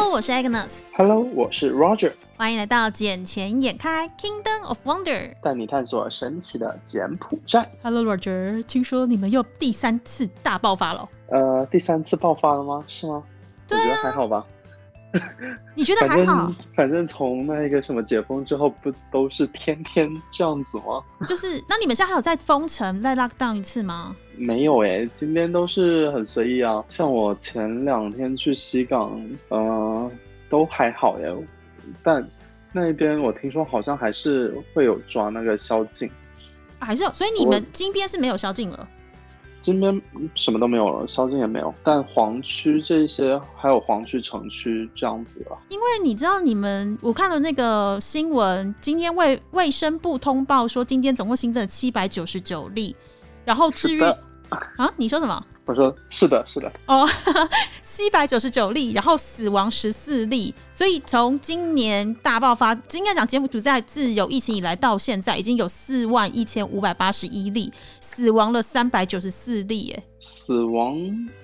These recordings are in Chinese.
Hello，我是 Agnes。Hello，我是 Roger，欢迎来到《捡钱眼开 Kingdom of Wonder》。带你探索神奇的柬埔寨。Hello Roger，听说你们又第三次大爆发了，呃，第三次爆发了吗？是吗？对啊我觉得还好吧。你觉得还好？反正从那个什么解封之后，不都是天天这样子吗？就是那你们现在还有在封城、再 lock down 一次吗？没有诶、今天都是很随意啊。像我前两天去西港，呃，都还好耶。但那边我听说好像还是会有抓那个宵禁，还是有？所以你们金边是没有宵禁了？今边什么都没有了，宵禁也没有。但黄区这些还有黄区、城区这样子啊。因为你知道，你们我看了那个新闻，今天卫卫生部通报说，今天总共新增了七百九十九例，然后至于，啊，你说什么？我说是的，是的。哦，七百九十九例，然后死亡十四例，所以从今年大爆发，应该讲柬埔寨自有疫情以来到现在，已经有四万一千五百八十一例，死亡了三百九十四例，哎，死亡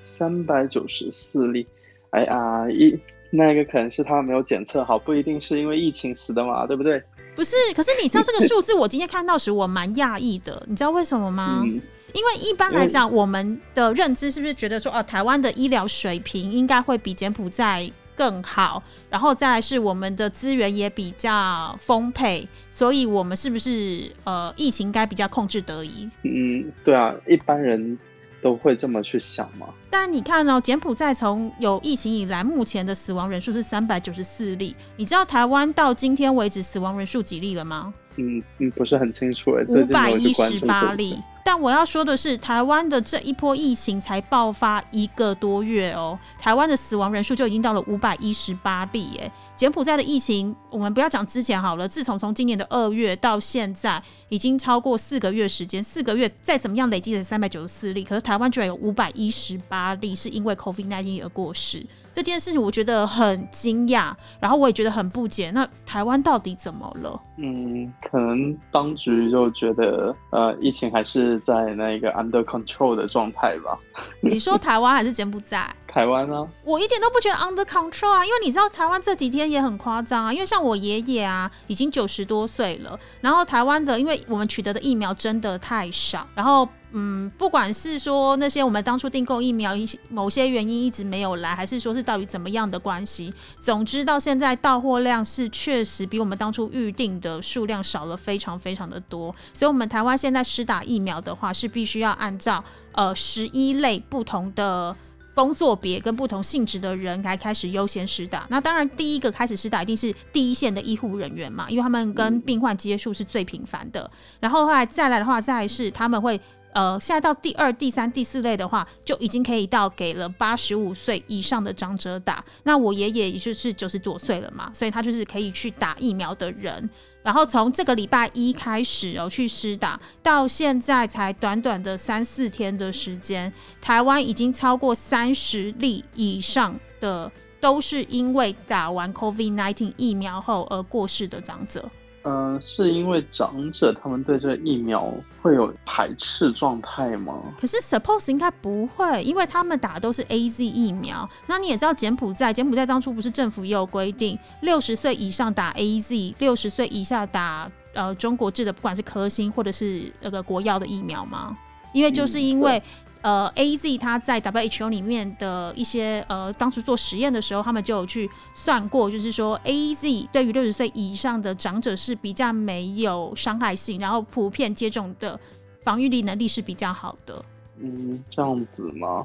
三百九十四例，哎呀，一那个可能是他没有检测好，不一定是因为疫情死的嘛，对不对？不是，可是你知道这个数字，我今天看到时我蛮讶异的，你知道为什么吗？嗯，因为一般来讲，我们的认知是不是觉得说，哦、台湾的医疗水平应该会比柬埔寨更好，然后再来是我们的资源也比较丰沛，所以我们是不是呃疫情应该比较控制得宜？嗯，对啊，一般人都会这么去想嘛。但你看哦，柬埔寨从有疫情以来，目前的死亡人数是三百九十四例。你知道台湾到今天为止死亡人数几例了吗？嗯嗯，不是很清楚哎，五百一十八例。但我要说的是，台湾的这一波疫情才爆发一个多月哦，台湾的死亡人数就已经到了五百一十八例。哎，柬埔寨的疫情，我们不要讲之前好了，自从从今年的二月到现在，已经超过四个月时间，四个月再怎么样累积成三百九十四例，可是台湾居然有五百一十八例是因为 COVID-19 而过世。这件事情我觉得很惊讶，然后我也觉得很不解。那台湾到底怎么了？嗯，可能当局就觉得，呃，疫情还是在那个 under control 的状态吧。你说台湾还是柬埔寨？台湾呢？我一点都不觉得 under control 啊，因为你知道台湾这几天也很夸张啊，因为像我爷爷啊，已经九十多岁了，然后台湾的，因为我们取得的疫苗真的太少，然后嗯，不管是说那些我们当初订购疫苗一些某些原因一直没有来，还是说是到底怎么样的关系，总之到现在到货量是确实比我们当初预定的数量少了非常非常的多，所以我们台湾现在施打疫苗的话是必须要按照呃十一类不同的。工作别跟不同性质的人来开始优先施打。那当然，第一个开始施打一定是第一线的医护人员嘛，因为他们跟病患接触是最频繁的。然后后来再来的话，再来是他们会。呃，现在到第二、第三、第四类的话，就已经可以到给了八十五岁以上的长者打。那我爷爷也就是九十多岁了嘛，所以他就是可以去打疫苗的人。然后从这个礼拜一开始哦去施打，到现在才短短的三四天的时间，台湾已经超过三十例以上的都是因为打完 COVID-19 疫苗后而过世的长者。嗯、是因为长者他们对这个疫苗会有排斥状态吗？可是 suppose 应该不会，因为他们打的都是 A Z 疫苗。那你也知道柬埔寨，柬埔寨当初不是政府也有规定，六十岁以上打 A Z，六十岁以下打呃中国制的，不管是科兴或者是那个国药的疫苗吗？因为就是因为、呃 A Z 它在 WHO 里面的一些呃当时做实验的时候，他们就有去算过，就是说 A Z 对于六十岁以上的长者是比较没有伤害性，然后普遍接种的防御力能力是比较好的。嗯，这样子吗？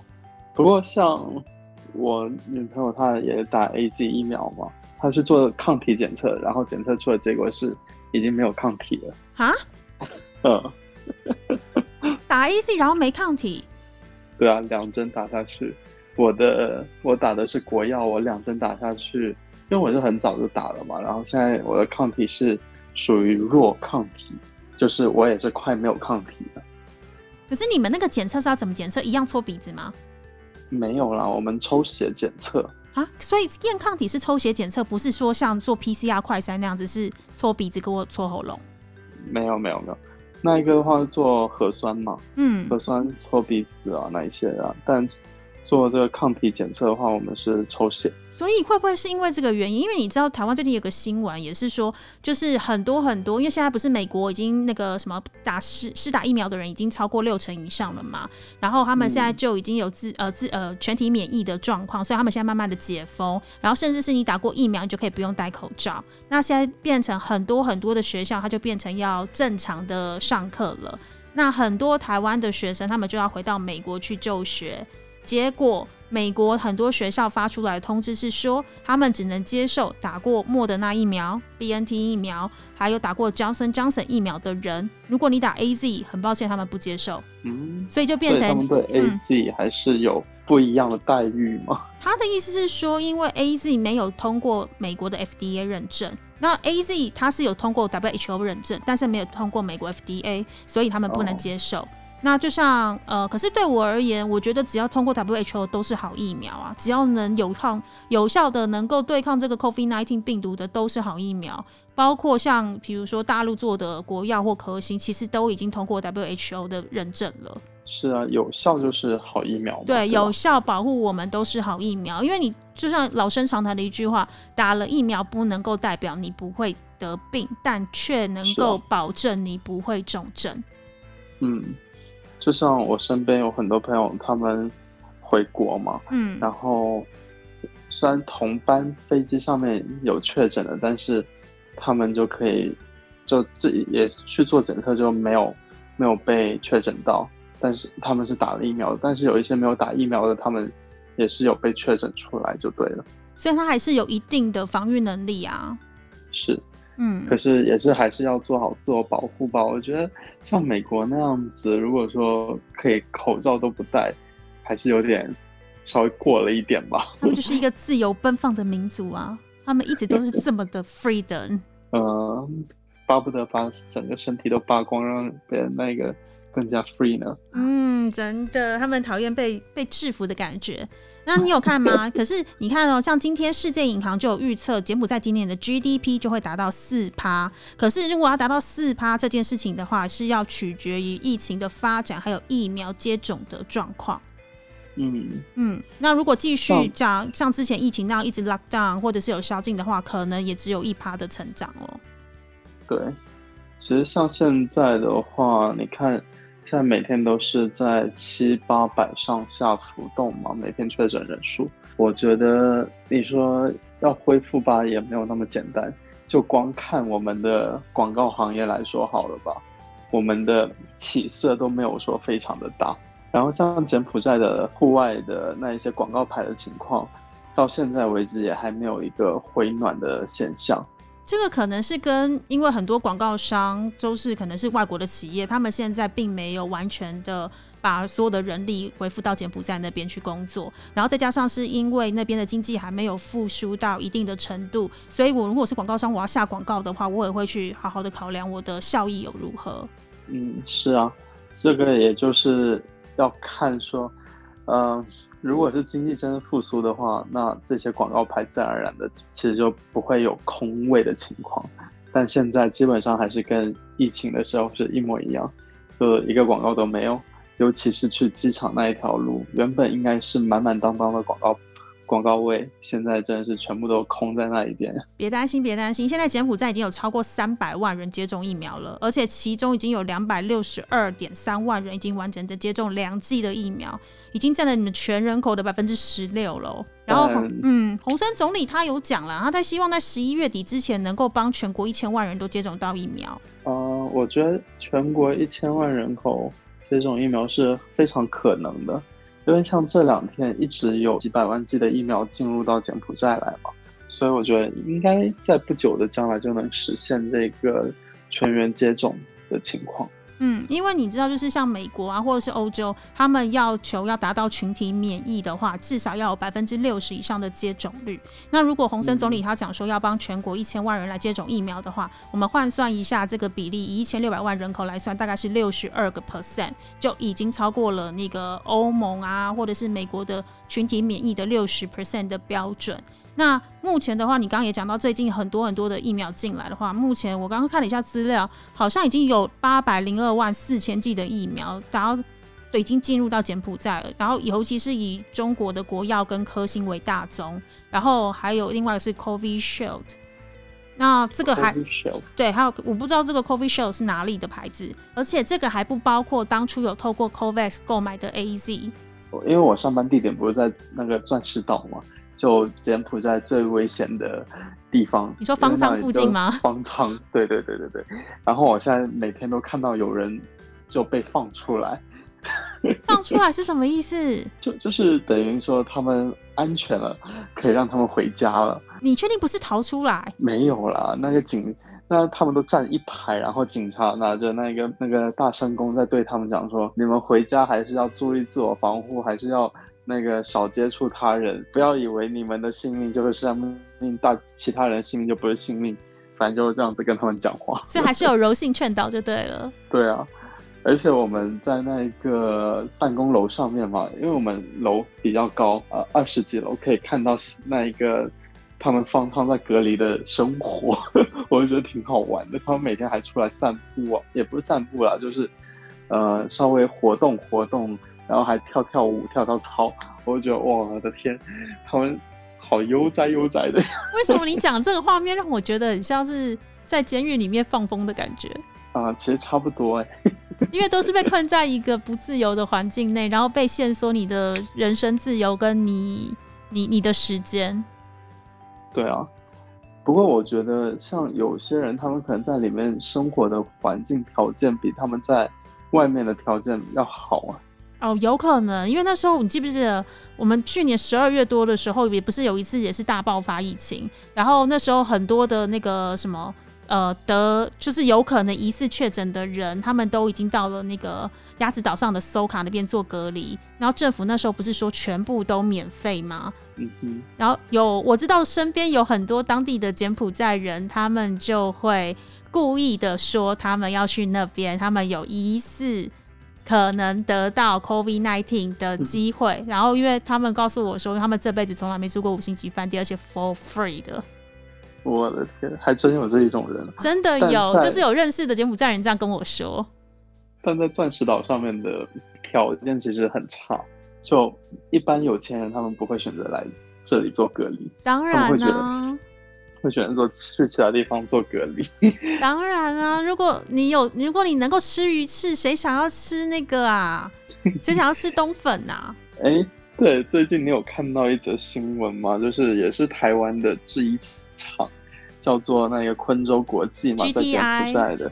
不过像我女朋友她也打 A Z 疫苗嘛，她是做抗体检测，然后检测出的结果是已经没有抗体了。啊，嗯，打 A Z 然后没抗体，对啊，两针打下去，我的我打的是国药，我两针打下去，因为我是很早就打了嘛，然后现在我的抗体是属于弱抗体，就是我也是快没有抗体了。可是你们那个检测是要怎么检测？一样搓鼻子吗？没有啦，我们抽血检测，啊，所以验抗体是抽血检测，不是说像做 PCR 快筛那样子是搓鼻子给我搓喉咙。没有没有没有，那一个的话做核酸嘛，嗯核酸抽鼻子啊那一些啊，但做这个抗体检测的话，我们是抽血。所以会不会是因为这个原因？因为你知道台湾最近有个新闻，也是说，就是很多很多，因为现在不是美国已经那个什么打施施打疫苗的人已经超过六成以上了嘛，然后他们现在就已经有自呃自呃全体免疫的状况，所以他们现在慢慢的解封，然后甚至是你打过疫苗，你就可以不用戴口罩。那现在变成很多很多的学校，它就变成要正常的上课了。那很多台湾的学生，他们就要回到美国去就学。结果，美国很多学校发出来的通知是说，他们只能接受打过莫德纳疫苗、B N T 疫苗，还有打过 Johnson Johnson 疫苗的人。如果你打 A Z，很抱歉，他们不接受。嗯，所以就变成他们对 A Z 还是有不一样的待遇吗？他的意思是说，因为 A Z 没有通过美国的 F D A 认证，那 A Z 它是有通过 W H O 认证，但是没有通过美国 F D A，所以他们不能接受。那就像呃，可是对我而言，我觉得只要通过 WHO 都是好疫苗啊，只要能有抗有效的能够对抗这个 COVID-19 病毒的都是好疫苗，包括像比如说大陆做的国药或科兴，其实都已经通过 WHO 的认证了。是啊，有效就是好疫苗。对，有效保护我们都是好疫苗，因为你就像老生常谈的一句话，打了疫苗不能够代表你不会得病，但却能够保证你不会重症。嗯。就像我身边有很多朋友，他们回国嘛，嗯，然后虽然同班飞机上面有确诊的，但是他们就可以就自己也去做检测，就没有没有被确诊到。但是他们是打了疫苗，但是有一些没有打疫苗的，他们也是有被确诊出来，就对了。所以他还是有一定的防御能力啊。是。嗯，可是也是还是要做好自我保护吧。我觉得像美国那样子，如果说可以口罩都不戴，还是有点稍微过了一点吧。他们就是一个自由奔放的民族啊，他们一直都是这么的 freedom。嗯，巴不得把整个身体都扒光，让别人那个更加 free 呢。嗯，真的，他们讨厌被被制服的感觉。那你有看吗？可是你看哦，像今天世界银行就有预测，柬埔寨今年的 GDP 就会达到四趴。可是如果要达到四趴这件事情的话，是要取决于疫情的发展，还有疫苗接种的状况。嗯嗯，那如果继续讲像之前疫情那样一直 lock down，或者是有宵禁的话，可能也只有一趴的成长哦。对，其实像现在的话，你看。现在每天都是在七八百上下浮动嘛，每天确诊人数，我觉得你说要恢复吧，也没有那么简单。就光看我们的广告行业来说好了吧，我们的起色都没有说非常的大。然后像柬埔寨的户外的那一些广告牌的情况，到现在为止也还没有一个回暖的现象。这个可能是跟因为很多广告商都是可能是外国的企业，他们现在并没有完全的把所有的人力恢复到柬埔寨那边去工作，然后再加上是因为那边的经济还没有复苏到一定的程度，所以我如果是广告商，我要下广告的话，我也会去好好的考量我的效益有如何。嗯，是啊，这个也就是要看说，嗯。如果是经济真的复苏的话，那这些广告牌自然而然的其实就不会有空位的情况。但现在基本上还是跟疫情的时候是一模一样，就一个广告都没有。尤其是去机场那一条路，原本应该是满满当当的广告牌。广告位现在真的是全部都空在那一边。别担心，别担心，现在柬埔寨已经有超过三百万人接种疫苗了，而且其中已经有两百六十二点三万人已经完整的接种两剂的疫苗，已经占了你们全人口的百分之十六了。然后，嗯，洪森总理他有讲了，他在希望在十一月底之前能够帮全国一千万人都接种到疫苗。呃，我觉得全国一千万人口接种疫苗是非常可能的。因为像这两天一直有几百万剂的疫苗进入到柬埔寨来嘛，所以我觉得应该在不久的将来就能实现这个全员接种的情况。嗯，因为你知道，就是像美国啊，或者是欧洲，他们要求要达到群体免疫的话，至少要有百分之六十以上的接种率。那如果洪森总理他讲说要帮全国一千万人来接种疫苗的话，我们换算一下这个比例，以一千六百万人口来算，大概是六十二个 percent，就已经超过了那个欧盟啊，或者是美国的群体免疫的六十 percent 的标准。那目前的话，你刚刚也讲到，最近很多很多的疫苗进来的话，目前我刚刚看了一下资料，好像已经有八百零二万四千剂的疫苗然后都已经进入到柬埔寨了。然后尤其是以中国的国药跟科兴为大宗，然后还有另外是 Covid Shield。那这个还对，还有我不知道这个 Covid Shield 是哪里的牌子，而且这个还不包括当初有透过 Covax 购买的 AZ。因为我上班地点不是在那个钻石岛嘛，就柬埔寨最危险的地方。你说方舱附近吗？方舱，对对对对对。然后我现在每天都看到有人就被放出来，放出来是什么意思？就就是等于说他们安全了，可以让他们回家了。你确定不是逃出来？没有啦，那个警，那他们都站一排，然后警察拿着那个那个大声公在对他们讲说：你们回家还是要注意自我防护，还是要那个少接触他人，不要以为你们的性命就是生命，大其他人性命就不是性命。反正就是这样子跟他们讲话，所以还是有柔性劝导就对了。对啊，而且我们在那个办公楼上面嘛，因为我们楼比较高，呃，二十几楼可以看到那一个他们方舱在隔离的生活，我就觉得挺好玩的。他们每天还出来散步啊，也不是散步啦，就是呃稍微活动活动，然后还跳跳舞、跳跳操。我就觉得哇，我的天，他们。好悠哉悠哉的，为什么你讲这个画面让我觉得很像是在监狱里面放风的感觉 啊？其实差不多哎，因为都是被困在一个不自由的环境内，然后被限缩你的人生自由跟你你你的时间。对啊，不过我觉得像有些人，他们可能在里面生活的环境条件比他们在外面的条件要好啊。哦，有可能，因为那时候你记不记得，我们去年十二月多的时候，也不是有一次也是大爆发疫情，然后那时候很多的那个什么，呃，得就是有可能疑似确诊的人，他们都已经到了那个鸭子岛上的搜卡那边做隔离，然后政府那时候不是说全部都免费吗？嗯哼，然后有我知道身边有很多当地的柬埔寨人，他们就会故意的说他们要去那边，他们有疑似。可能得到 COVID nineteen 的机会，然后因为他们告诉我说，他们这辈子从来没住过五星级饭店，而且 for free 的。我的天，还真有这一种人，真的有，就是有认识的柬埔寨人这样跟我说。但在钻石岛上面的条件其实很差，就一般有钱人他们不会选择来这里做隔离，当然呢。会选择做去其他地方做隔离。当然啊，如果你有，如果你能够吃鱼翅，谁想要吃那个啊？谁想要吃冬粉啊？哎，对，最近你有看到一则新闻吗？就是也是台湾的制衣厂，叫做那个昆州国际嘛，在柬埔寨的。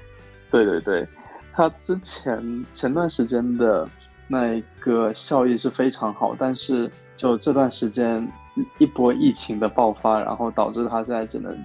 对对对，他之前前段时间的那一个效益是非常好，但是就这段时间。一波疫情的爆发，然后导致它现在只能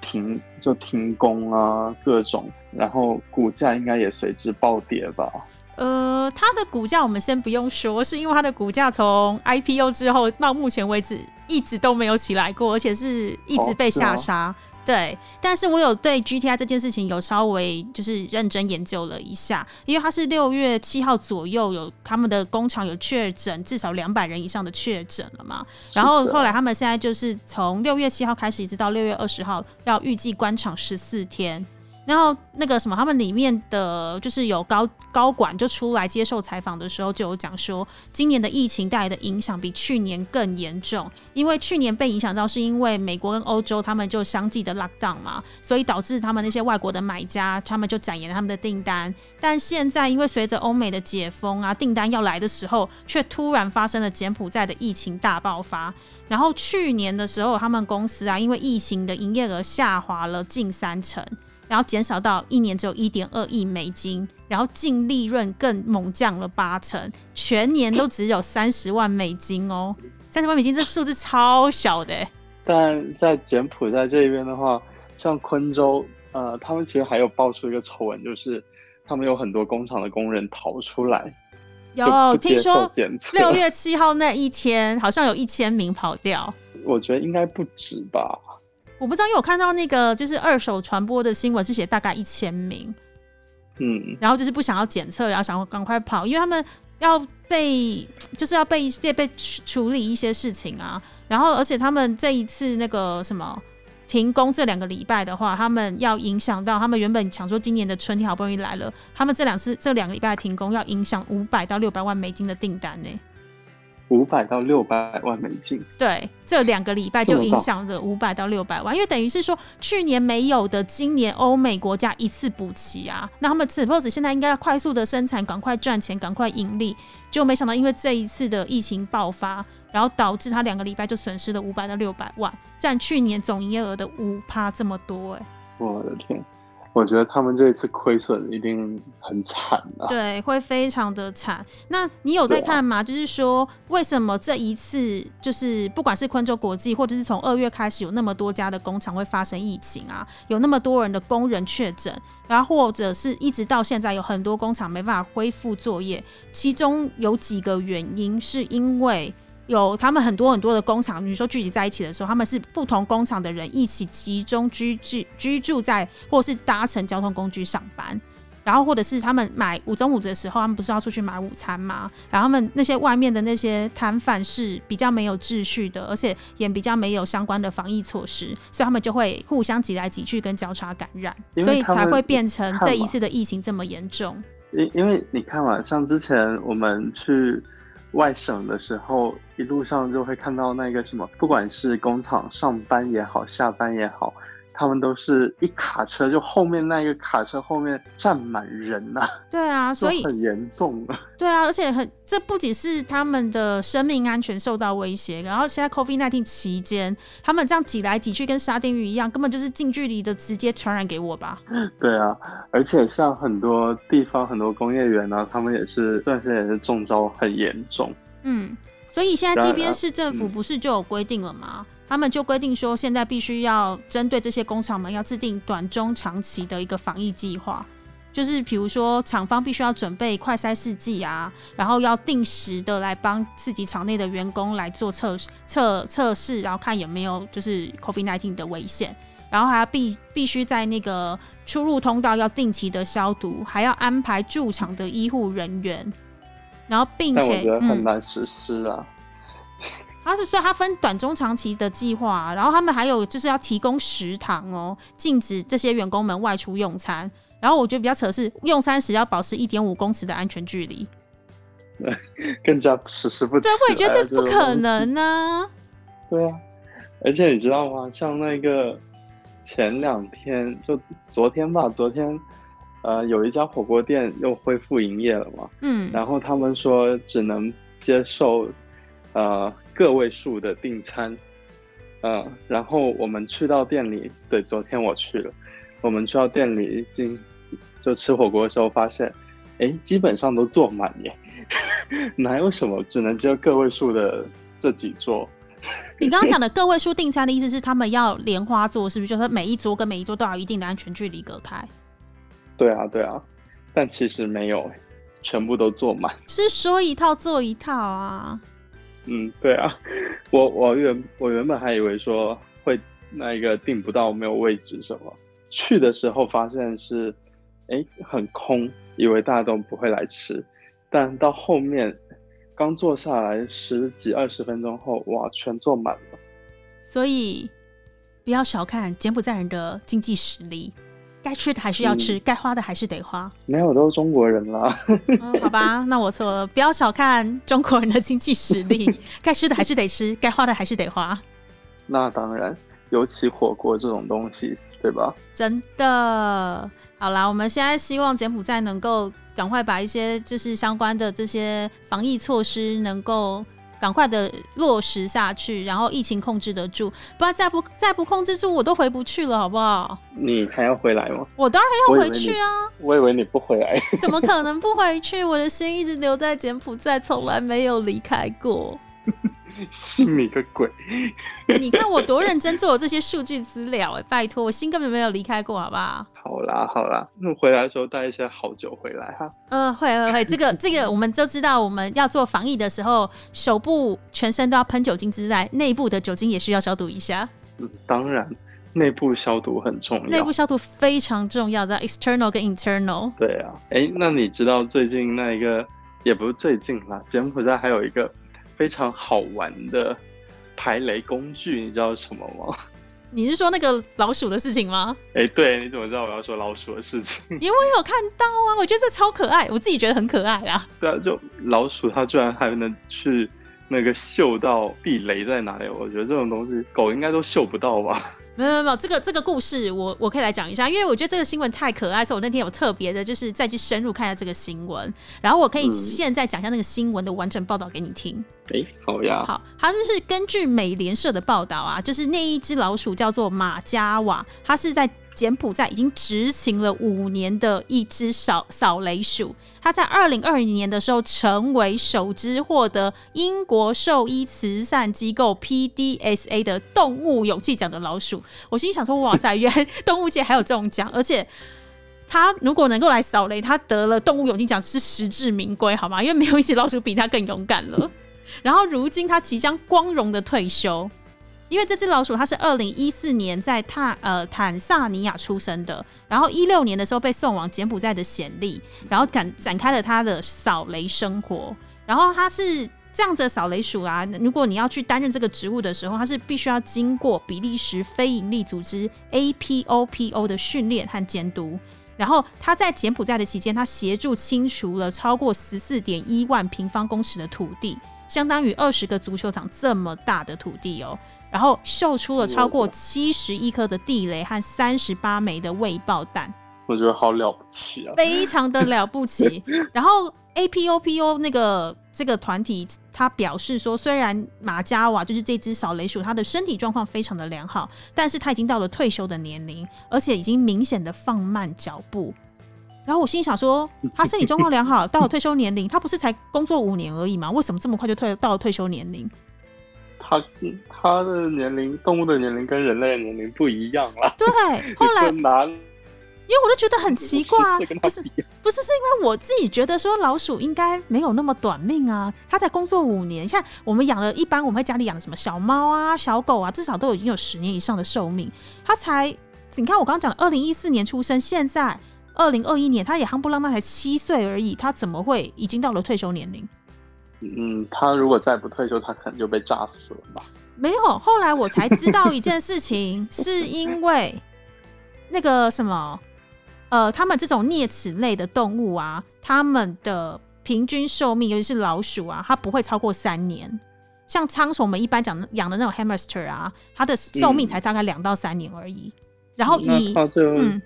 停，就停工啊，各种，然后股价应该也随之暴跌吧？呃，它的股价我们先不用说，是因为它的股价从 IPO 之后到目前为止一直都没有起来过，而且是一直被下杀。对，但是我有对 GTI 这件事情有稍微就是认真研究了一下，因为它是六月七号左右有他们的工厂有确诊至少两百人以上的确诊了嘛，然后后来他们现在就是从六月七号开始一直到六月二十号要预计关厂十四天。然后那个什么，他们里面的就是有高高管就出来接受采访的时候，就有讲说，今年的疫情带来的影响比去年更严重。因为去年被影响到，是因为美国跟欧洲他们就相继的 lock down 嘛，所以导致他们那些外国的买家，他们就展延他们的订单。但现在因为随着欧美的解封啊，订单要来的时候，却突然发生了柬埔寨的疫情大爆发。然后去年的时候，他们公司啊，因为疫情的营业额下滑了近三成。然后减少到一年只有一点二亿美金，然后净利润更猛降了八成，全年都只有三十万美金哦，三十万美金这数字超小的。但在柬埔寨这边的话，像昆州，呃，他们其实还有爆出一个丑闻，就是他们有很多工厂的工人逃出来，有听说六月七号那一天，好像有一千名跑掉。我觉得应该不止吧。我不知道，因为我看到那个就是二手传播的新闻是写大概一千名，嗯，然后就是不想要检测，然后想要赶快跑，因为他们要被就是要被一些被处理一些事情啊，然后而且他们这一次那个什么停工这两个礼拜的话，他们要影响到他们原本想说今年的春天好不容易来了，他们这两次这两个礼拜停工要影响五百到六百万美金的订单呢。五百到六百万美金，对，这两个礼拜就影响了五百到六百万，因为等于是说去年没有的，今年欧美国家一次补齐啊，那他们 suppose 现在应该要快速的生产，赶快赚钱，赶快盈利，就没想到因为这一次的疫情爆发，然后导致他两个礼拜就损失了五百到六百万，占去年总营业额的五趴这么多，哎，我的天。我觉得他们这一次亏损一定很惨啊！对，会非常的惨。那你有在看吗？就是说，为什么这一次，就是不管是昆州国际，或者是从二月开始，有那么多家的工厂会发生疫情啊？有那么多人的工人确诊，然后或者是一直到现在有很多工厂没办法恢复作业，其中有几个原因是因为。有他们很多很多的工厂，比如说聚集在一起的时候，他们是不同工厂的人一起集中居住居住在，或是搭乘交通工具上班，然后或者是他们买午中午的时候，他们不是要出去买午餐吗？然后他们那些外面的那些摊贩是比较没有秩序的，而且也比较没有相关的防疫措施，所以他们就会互相挤来挤去跟交叉感染，所以才会变成这一次的疫情这么严重。因因为你看嘛，像之前我们去。外省的时候，一路上就会看到那个什么，不管是工厂上班也好，下班也好。他们都是一卡车，就后面那个卡车后面站满人呐。对啊，所以很严重啊。对啊，而且很，这不仅是他们的生命安全受到威胁，然后现在 COVID nineteen 期间，他们这样挤来挤去，跟沙丁鱼一样，根本就是近距离的直接传染给我吧。对啊，而且像很多地方很多工业园呢，他们也是段时间也是中招很严重。嗯，所以现在这边市政府不是就有规定了吗？他们就规定说，现在必须要针对这些工厂们，要制定短、中、长期的一个防疫计划。就是比如说，厂方必须要准备快筛试剂啊，然后要定时的来帮自己厂内的员工来做测测测试，然后看有没有就是 COVID-19 的危险。然后还要必必须在那个出入通道要定期的消毒，还要安排驻场的医护人员。然后并且，我觉得很难实施啊。他是说他分短中长期的计划，然后他们还有就是要提供食堂哦，禁止这些员工们外出用餐。然后我觉得比较扯是，用餐时要保持一点五公尺的安全距离。对，更加实施不。对，我也觉得这不可能呢。对啊，而且你知道吗？像那个前两天，就昨天吧，昨天呃，有一家火锅店又恢复营业了嘛。嗯。然后他们说只能接受呃。个位数的订餐，嗯，然后我们去到店里，对，昨天我去了，我们去到店里进就吃火锅的时候，发现，哎，基本上都坐满耶，哪有什么只能接个位数的这几桌？你刚刚讲的个位数订餐的意思是他们要莲花座，是不是？就是每一桌跟每一桌都要一定的安全距离隔开？对啊，对啊，但其实没有，全部都坐满，是说一套做一套啊。嗯，对啊，我我原我原本还以为说会那个订不到没有位置什么，去的时候发现是，哎，很空，以为大家都不会来吃，但到后面刚坐下来十几二十分钟后，哇，全坐满了。所以不要小看柬埔寨人的经济实力。该吃的还是要吃，该花的还是得花。没有，都是中国人啦。好吧，那我错了。不要小看中国人的经济实力，该吃的还是得吃，该花的还是得花。那当然，尤其火锅这种东西，对吧？真的。好啦，我们现在希望柬埔寨能够赶快把一些就是相关的这些防疫措施能够。赶快的落实下去，然后疫情控制得住，不然再不再不控制住，我都回不去了，好不好？你还要回来吗？我当然要回去啊！我以为你不回来，怎么可能不回去？我的心一直留在柬埔寨，从来没有离开过。信你个鬼！你看我多认真做这些数据资料，哎，拜托，我心根本没有离开过，好不好？好啦好啦，那回来的时候带一些好酒回来哈。嗯，会会会，这个 这个我们都知道，我们要做防疫的时候，手部全身都要喷酒精之外，内部的酒精也需要消毒一下。嗯，当然，内部消毒很重要，内部消毒非常重要的，external 跟 internal。对啊，哎，那你知道最近那一个也不是最近啦，柬埔寨还有一个。非常好玩的排雷工具，你知道什么吗？你是说那个老鼠的事情吗？哎，对，你怎么知道我要说老鼠的事情？因为我有看到啊，我觉得这超可爱，我自己觉得很可爱啊。对啊，就老鼠它居然还能去那个嗅到避雷在哪里，我觉得这种东西狗应该都嗅不到吧。没有没有，这个这个故事我我可以来讲一下，因为我觉得这个新闻太可爱，所以我那天有特别的，就是再去深入看一下这个新闻，然后我可以现在讲一下那个新闻的完整报道给你听。哎，好呀。好，它就是根据美联社的报道啊，就是那一只老鼠叫做马加瓦，它是在。柬埔寨已经执勤了五年的一只扫扫雷鼠，它在二零二零年的时候成为首只获得英国兽医慈善机构 PDSA 的动物勇气奖的老鼠。我心想说：哇塞，原来动物界还有这种奖！而且它如果能够来扫雷，它得了动物勇气奖是实至名归，好吗？因为没有一只老鼠比它更勇敢了。然后如今它即将光荣的退休。因为这只老鼠它是二零一四年在坦呃坦萨尼亚出生的，然后一六年的时候被送往柬埔寨的暹粒，然后展展开了它的扫雷生活。然后它是这样子的扫雷鼠啊，如果你要去担任这个职务的时候，它是必须要经过比利时非营利组织 APOPO 的训练和监督。然后他在柬埔寨的期间，他协助清除了超过十四点一万平方公尺的土地，相当于二十个足球场这么大的土地哦。然后秀出了超过七十亿颗的地雷和三十八枚的未爆弹，我觉得好了不起啊，非常的了不起。然后 APOPO 那个这个团体，他表示说，虽然马加瓦就是这只扫雷鼠，它的身体状况非常的良好，但是它已经到了退休的年龄，而且已经明显的放慢脚步。然后我心想说，他身体状况良好，到了退休年龄，他不是才工作五年而已吗？为什么这么快就退到了退休年龄？他他的年龄，动物的年龄跟人类的年龄不一样了。对，后来因为我都觉得很奇怪，不是不是是因为我自己觉得说老鼠应该没有那么短命啊，它才工作五年，像我们养了一般我们会家里养什么小猫啊、小狗啊，至少都已经有十年以上的寿命，它才你看我刚刚讲的二零一四年出生，现在二零二一年，他也夯不啷当才七岁而已，他怎么会已经到了退休年龄？嗯，他如果再不退休，他可能就被炸死了吧？没有，后来我才知道一件事情，是因为那个什么，呃，他们这种啮齿类的动物啊，他们的平均寿命，尤其是老鼠啊，它不会超过三年。像仓鼠，我们一般讲养的那种 hamster 啊，它的寿命才大概两到三年而已。然后以嗯，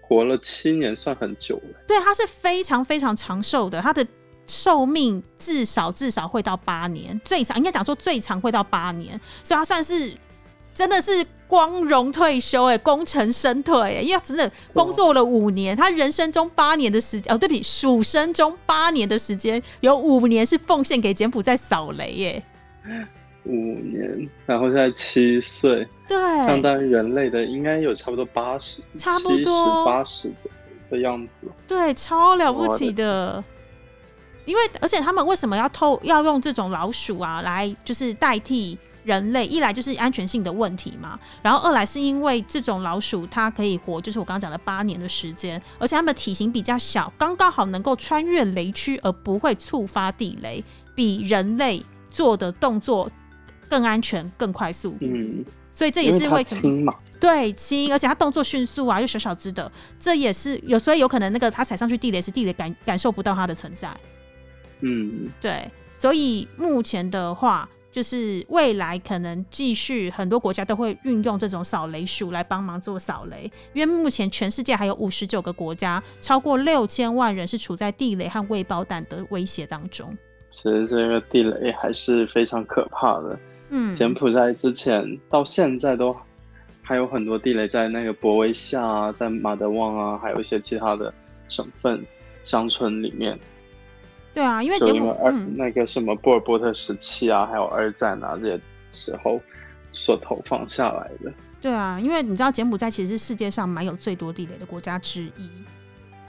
活了七年算很久了。对，它是非常非常长寿的，它的。寿命至少至少会到八年，最长应该讲说最长会到八年，所以他算是真的是光荣退休哎，功成身退哎，因为真的工作了五年，他人生中八年的时间哦，对不起，鼠生中八年的时间有五年是奉献给柬埔寨扫雷耶，五年，然后现在七岁，对，相当于人类的应该有差不多八十，差不多。八十的样子，对，超了不起的。因为，而且他们为什么要偷要用这种老鼠啊来就是代替人类？一来就是安全性的问题嘛，然后二来是因为这种老鼠它可以活，就是我刚刚讲的八年的时间，而且它们体型比较小，刚刚好能够穿越雷区而不会触发地雷，比人类做的动作更安全、更快速。嗯，所以这也是为什么对轻，而且它动作迅速啊，又小小只的，这也是有，所以有可能那个它踩上去地雷时，地雷感感受不到它的存在。嗯，对，所以目前的话，就是未来可能继续很多国家都会运用这种扫雷鼠来帮忙做扫雷，因为目前全世界还有五十九个国家，超过六千万人是处在地雷和未爆弹的威胁当中。其实这个地雷还是非常可怕的。嗯，柬埔寨之前到现在都还有很多地雷在那个博威下啊，在马德旺啊，还有一些其他的省份乡村里面。对啊，因为就因为二那个什么波尔波特时期啊，还有二战啊这些时候所投放下来的。对啊，因为你知道柬埔寨其实是世界上埋有最多地雷的国家之一。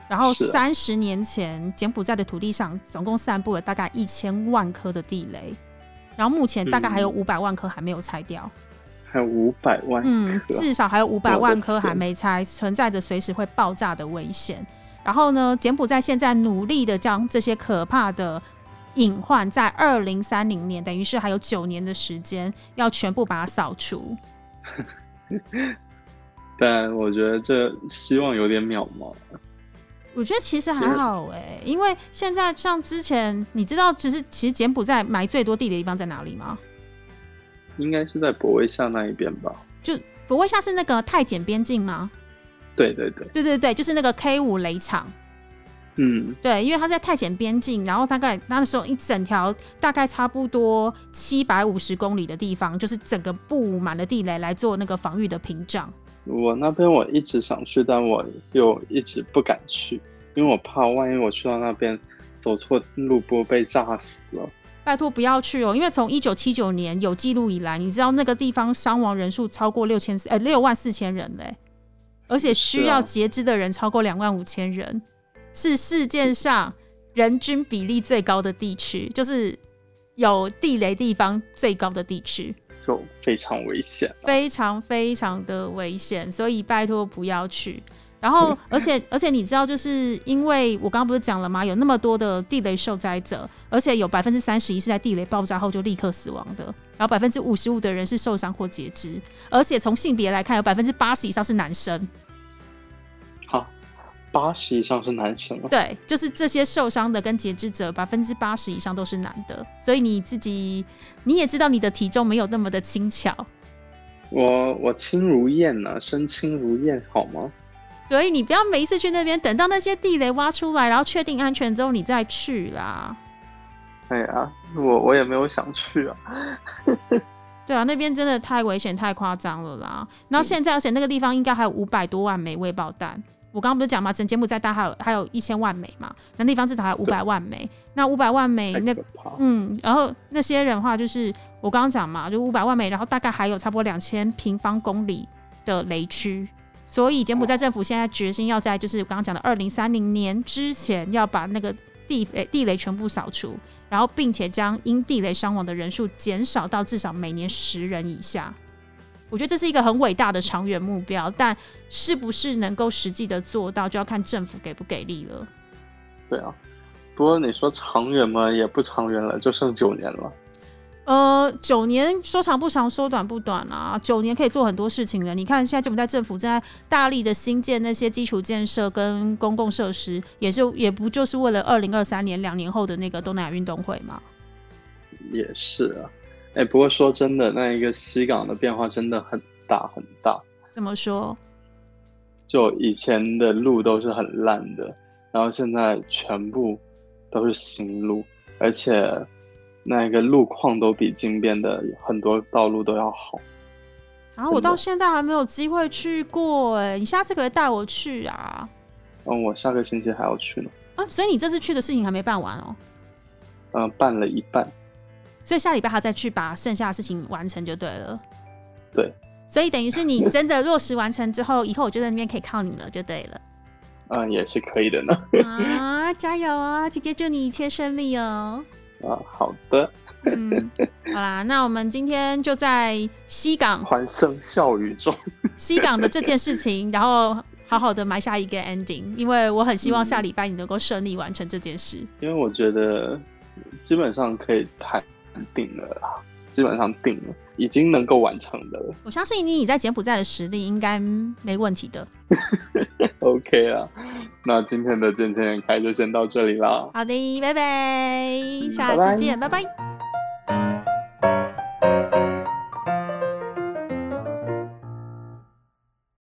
然后三十年前，柬埔寨的土地上总共散布了大概一千万颗的地雷，然后目前大概还有五百万颗还没有拆掉。还有五百万？嗯，至少还有五百万颗还没拆，存在着随时会爆炸的危险。然后呢？柬埔寨现在努力的将这些可怕的隐患，在二零三零年，等于是还有九年的时间，要全部把它扫除。但我觉得这希望有点渺茫。我觉得其实还好哎，因为现在像之前，你知道，其实其实柬埔寨埋最多地的地方在哪里吗？应该是在博威下那一边吧？就博威下是那个泰柬边境吗？对对对，对对对，就是那个 K 五雷场。嗯，对，因为他在泰柬边境，然后大概那时候一整条大概差不多七百五十公里的地方，就是整个布满了地雷来做那个防御的屏障。我那边我一直想去，但我又一直不敢去，因为我怕万一我去到那边走错路，不被炸死了。拜托不要去哦，因为从一九七九年有记录以来，你知道那个地方伤亡人数超过六千四，呃，六万四千人嘞，而且需要截肢的人超过两万五千人。是世界上人均比例最高的地区，就是有地雷地方最高的地区，就非常危险，非常非常的危险，所以拜托不要去。然后，而且而且你知道，就是因为我刚刚不是讲了吗？有那么多的地雷受灾者，而且有百分之三十一是在地雷爆炸后就立刻死亡的，然后百分之五十五的人是受伤或截肢，而且从性别来看，有百分之八十以上是男生。好八十以上是男生啊？对，就是这些受伤的跟截肢者，百分之八十以上都是男的。所以你自己你也知道，你的体重没有那么的轻巧。我我轻如燕呢，身轻如燕，好吗？所以你不要每一次去那边，等到那些地雷挖出来，然后确定安全之后，你再去啦。哎呀，我我也没有想去啊。对啊，那边真的太危险、太夸张了啦。然后现在，而且那个地方应该还有五百多万枚未爆弹。我刚刚不是讲嘛，整柬埔寨大还有还有一千万枚嘛，那地方至少还有五百万枚。那五百万枚，那嗯，然后那些人话就是我刚刚讲嘛，就五百万枚，然后大概还有差不多两千平方公里的雷区。所以柬埔寨政府现在决心要在就是我刚刚讲的二零三零年之前要把那个地雷地雷全部扫除，然后并且将因地雷伤亡的人数减少到至少每年十人以下。我觉得这是一个很伟大的长远目标，但是不是能够实际的做到，就要看政府给不给力了。对啊，不过你说长远嘛，也不长远了，就剩九年了。呃，九年说长不长，说短不短啊。九年可以做很多事情的。你看现在我们在政府正在大力的新建那些基础建设跟公共设施，也是也不就是为了二零二三年两年后的那个东南亚运动会吗？也是啊。哎，不过说真的，那一个西港的变化真的很大很大。怎么说？就以前的路都是很烂的，然后现在全部都是新路，而且那个路况都比金边的很多道路都要好。啊，我到现在还没有机会去过，哎，你下次可以带我去啊？嗯，我下个星期还要去呢。啊，所以你这次去的事情还没办完哦？嗯，办了一半。所以下礼拜他再去把剩下的事情完成就对了。对。所以等于是你真的落实完成之后，以后我就在那边可以靠你了，就对了。嗯，也是可以的呢。啊，加油啊！姐姐祝你一切顺利哦。啊，好的。嗯，好啦，那我们今天就在西港欢声笑语中，西港的这件事情，然后好好的埋下一个 ending，因为我很希望下礼拜你能够顺利完成这件事。因为我觉得基本上可以谈。定了啦，基本上定了，已经能够完成的了，我相信你你在柬埔寨的实力应该没问题的。OK 啊，那今天的健健开就先到这里啦。好的，拜拜，下次见，拜拜。